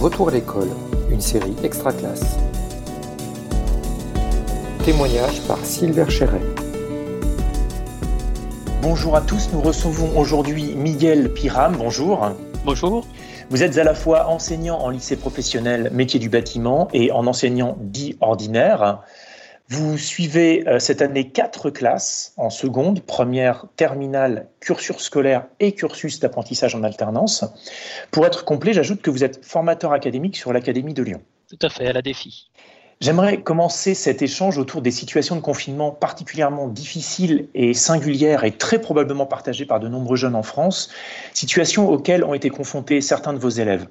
Retour à l'école, une série extra classe. Témoignage par Sylvain Chéret. Bonjour à tous, nous recevons aujourd'hui Miguel Piram. Bonjour. Bonjour. Vous êtes à la fois enseignant en lycée professionnel métier du bâtiment et en enseignant dit ordinaire. Vous suivez euh, cette année quatre classes en seconde, première, terminale, cursus scolaire et cursus d'apprentissage en alternance. Pour être complet, j'ajoute que vous êtes formateur académique sur l'Académie de Lyon. Tout à fait, à la défi. J'aimerais commencer cet échange autour des situations de confinement particulièrement difficiles et singulières et très probablement partagées par de nombreux jeunes en France, situations auxquelles ont été confrontés certains de vos élèves.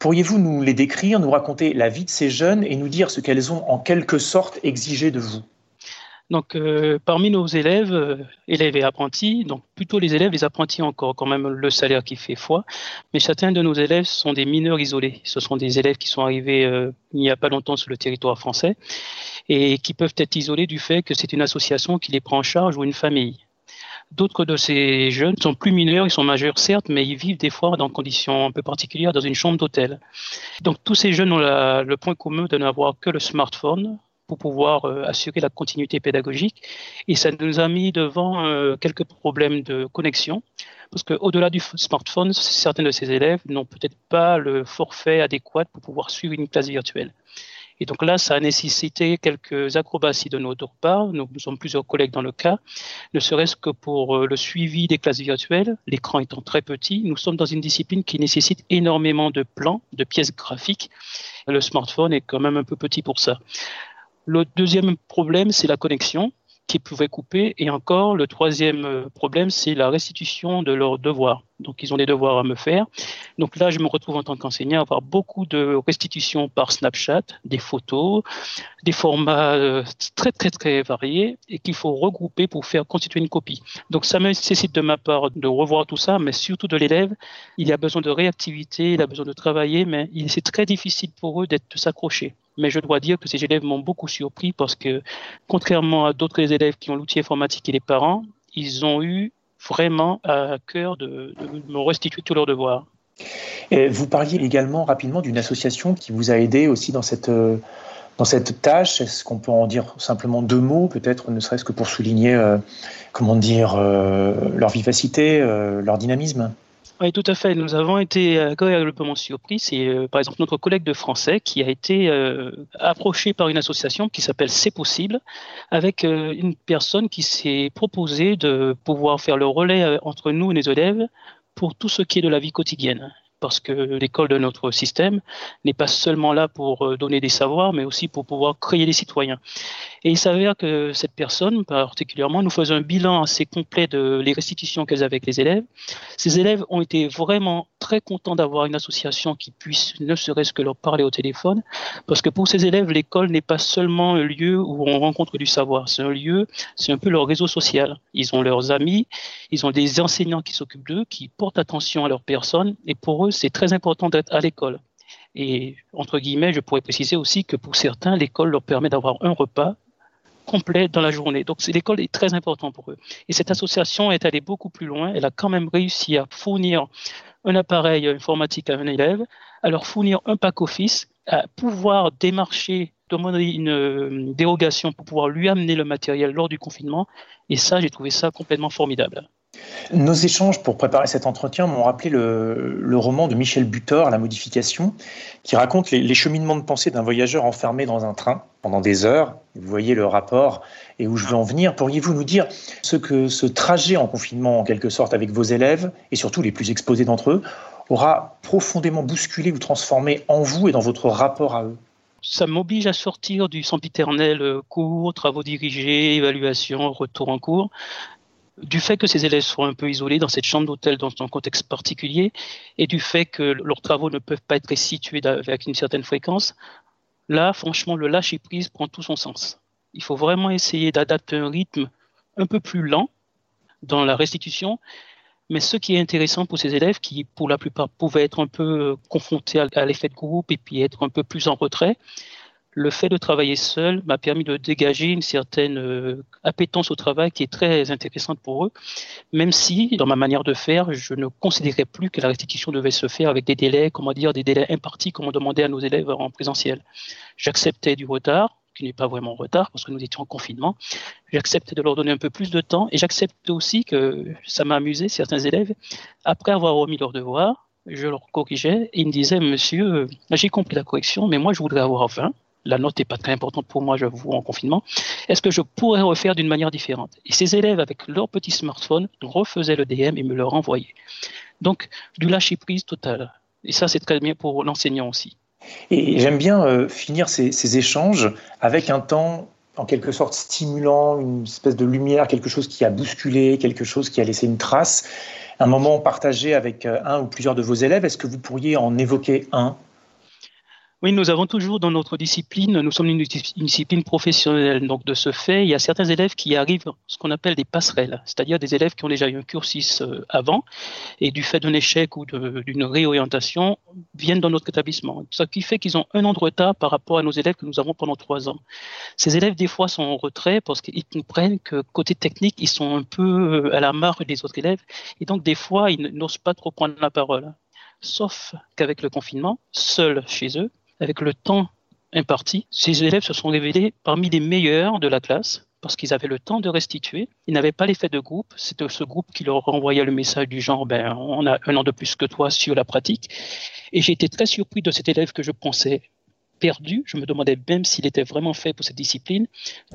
Pourriez-vous nous les décrire, nous raconter la vie de ces jeunes et nous dire ce qu'elles ont en quelque sorte exigé de vous? Donc, euh, parmi nos élèves, euh, élèves et apprentis, donc plutôt les élèves, les apprentis encore quand même le salaire qui fait foi, mais certains de nos élèves sont des mineurs isolés. Ce sont des élèves qui sont arrivés euh, il n'y a pas longtemps sur le territoire français et qui peuvent être isolés du fait que c'est une association qui les prend en charge ou une famille. D'autres de ces jeunes sont plus mineurs, ils sont majeurs certes, mais ils vivent des fois dans des conditions un peu particulières dans une chambre d'hôtel. Donc tous ces jeunes ont le point commun de n'avoir que le smartphone pour pouvoir euh, assurer la continuité pédagogique. Et ça nous a mis devant euh, quelques problèmes de connexion, parce qu'au-delà du smartphone, certains de ces élèves n'ont peut-être pas le forfait adéquat pour pouvoir suivre une classe virtuelle. Et donc là, ça a nécessité quelques acrobaties de notre part. Nous, sommes plusieurs collègues dans le cas, ne serait-ce que pour euh, le suivi des classes virtuelles, l'écran étant très petit. Nous sommes dans une discipline qui nécessite énormément de plans, de pièces graphiques. Le smartphone est quand même un peu petit pour ça. Le deuxième problème, c'est la connexion qui pouvait couper. Et encore, le troisième euh, problème, c'est la restitution de leurs devoirs. Donc, ils ont des devoirs à me faire. Donc là, je me retrouve en tant qu'enseignant à avoir beaucoup de restitutions par Snapchat, des photos, des formats euh, très, très, très variés et qu'il faut regrouper pour faire constituer une copie. Donc, ça nécessite de ma part de revoir tout ça, mais surtout de l'élève. Il a besoin de réactivité, il a besoin de travailler, mais c'est très difficile pour eux d'être de s'accrocher. Mais je dois dire que ces élèves m'ont beaucoup surpris parce que, contrairement à d'autres élèves qui ont l'outil informatique et les parents, ils ont eu vraiment à cœur de, me restituer tous leurs devoirs. Et vous parliez également rapidement d'une association qui vous a aidé aussi dans cette, euh, dans cette tâche. Est-ce qu'on peut en dire simplement deux mots, peut-être, ne serait-ce que pour souligner, euh, comment dire, euh, leur vivacité, leur dynamisme? Oui, tout à fait. Nous avons été agréablement surpris. C'est euh, par exemple notre collègue de français qui a été euh, approché par une association qui s'appelle C'est possible, avec euh, une personne qui s'est proposée de pouvoir faire le relais entre nous et les élèves pour tout ce qui est de la vie quotidienne parce que l'école de notre système n'est pas seulement là pour euh, donner des savoirs, mais aussi pour pouvoir créer des citoyens. Et il s'avère que cette personne, particulièrement, nous faisait un bilan assez complet de les restitutions qu'elles avaient avec les élèves. Ces élèves ont été vraiment très contents d'avoir une association qui puisse ne serait-ce que leur parler au téléphone, parce que pour ces élèves, l'école n'est pas seulement un lieu où on rencontre du savoir, c'est un lieu, c'est un peu leur réseau social. Ils ont leurs amis, ils ont des enseignants qui s'occupent d'eux, qui portent attention à leur personne, et pour eux, c'est très important d'être à l'école. Et entre guillemets, je pourrais préciser aussi que pour certains, l'école leur permet d'avoir un repas complet dans la journée. Donc l'école est très importante pour eux. Et cette association est allée beaucoup plus loin. Elle a quand même réussi à fournir un appareil informatique à un élève, à leur fournir un pack office, à pouvoir démarcher, demander une euh, dérogation pour pouvoir lui amener le matériel lors du confinement. Et ça, j'ai trouvé ça complètement formidable. Nos échanges pour préparer cet entretien m'ont rappelé le, roman de Michel Butor, La modification, qui raconte les, cheminements de pensée d'un voyageur enfermé dans un train pendant des heures. Vous voyez le rapport et où je veux en venir. Pourriez-vous nous dire ce que ce trajet en confinement, en quelque sorte, avec vos élèves, et surtout les plus exposés d'entre eux, aura profondément bousculé ou transformé en vous et dans votre rapport à eux? Ça m'oblige à sortir du sempiternel euh, cours, travaux dirigés, évaluation, retour en cours, du fait que ces élèves soient un peu isolés dans cette chambre d'hôtel dans un contexte particulier et du fait que leurs travaux ne peuvent pas être situés avec une certaine fréquence, là, franchement, le lâcher-prise prend tout son sens. Il faut vraiment essayer d'adapter un rythme un peu plus lent dans la restitution, mais ce qui est intéressant pour ces élèves qui, pour la plupart, pouvaient être un peu confrontés à l'effet de groupe et puis être un peu plus en retrait, le fait de travailler seul m'a permis de dégager une certaine euh, appétence au travail qui est très intéressante pour eux, même si, dans ma manière de faire, je ne considérais plus que la restitution devait se faire avec des délais, comment dire, des délais impartis comme on demandait à nos élèves en présentiel. J'acceptais du retard, qui n'est pas vraiment retard parce que nous étions en confinement. J'acceptais de leur donner un peu plus de temps et j'accepte aussi que ça m'a amusé, certains élèves, après avoir remis leurs devoirs, je leur corrigeais et ils me disaient, monsieur, j'ai compris la correction, mais moi je voudrais avoir 20 la note n'est pas très importante pour moi, j'avoue, en confinement. Est-ce que je pourrais refaire d'une manière différente? Et ces élèves, avec leur petit smartphone, refaisaient le DM et me le renvoyaient. Donc, du lâcher prise total. Et ça, c'est très bien pour l'enseignant aussi. Et j'aime bien euh, finir ces, échanges avec un temps en quelque sorte stimulant, une espèce de lumière, quelque chose qui a bousculé, quelque chose qui a laissé une trace, un moment partagé avec euh, un ou plusieurs de vos élèves. Est-ce que vous pourriez en évoquer un? Oui, nous avons toujours dans notre discipline, nous sommes une, discipline professionnelle. Donc, de ce fait, il y a certains élèves qui arrivent ce qu'on appelle des passerelles, c'est-à-dire des élèves qui ont déjà eu un cursus euh, avant et du fait d'un échec ou d'une réorientation viennent dans notre établissement. Ce qui fait qu'ils ont un an de retard par rapport à nos élèves que nous avons pendant trois ans. Ces élèves, des fois, sont en retrait parce qu'ils comprennent que côté technique, ils sont un peu euh, à la marge des autres élèves et donc, des fois, ils n'osent pas trop prendre la parole. Sauf qu'avec le confinement, seuls chez eux, avec le temps imparti, ces élèves se sont révélés parmi les meilleurs de la classe parce qu'ils avaient le temps de restituer. Ils n'avaient pas l'effet de groupe. C'était ce groupe qui leur renvoyait le message du genre, ben, on a un an de plus que toi sur la pratique. Et j'ai été très surpris de cet élève que je pensais perdu. Je me demandais même s'il était vraiment fait pour cette discipline.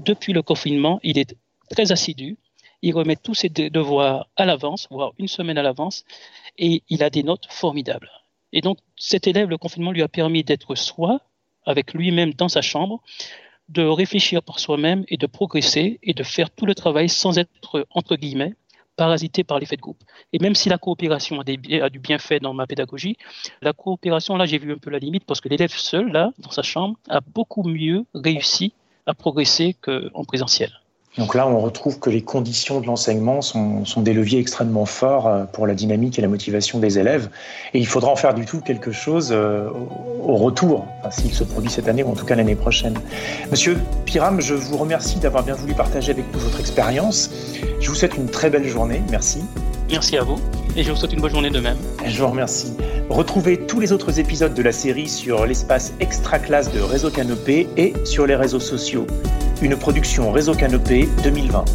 Depuis le confinement, il est très assidu. Il remet tous ses devoirs à l'avance, voire une semaine à l'avance, et il a des notes formidables. Et donc, cet élève, le confinement lui a permis d'être soi, avec lui-même dans sa chambre, de réfléchir par soi-même et de progresser et de faire tout le travail sans être, entre guillemets, parasité par l'effet de groupe. Et même si la coopération a, a du bienfait dans ma pédagogie, la coopération, là, j'ai vu un peu la limite parce que l'élève seul, là, dans sa chambre, a beaucoup mieux réussi à progresser qu'en présentiel. Donc là, on retrouve que les conditions de l'enseignement sont, des leviers extrêmement forts euh, pour la dynamique et la motivation des élèves. Et il faudra en faire du tout quelque chose euh, au retour, s'il se produit cette année ou en tout cas l'année prochaine. Monsieur Piram, je vous remercie d'avoir bien voulu partager avec nous votre expérience. Je vous souhaite une très belle journée. Merci. Merci à vous et je vous souhaite une bonne journée de même. Je vous remercie. Retrouvez tous les autres épisodes de la série sur l'espace extra classe de Réseau Canopé et sur les réseaux sociaux. Une production Réseau Canopé 2020.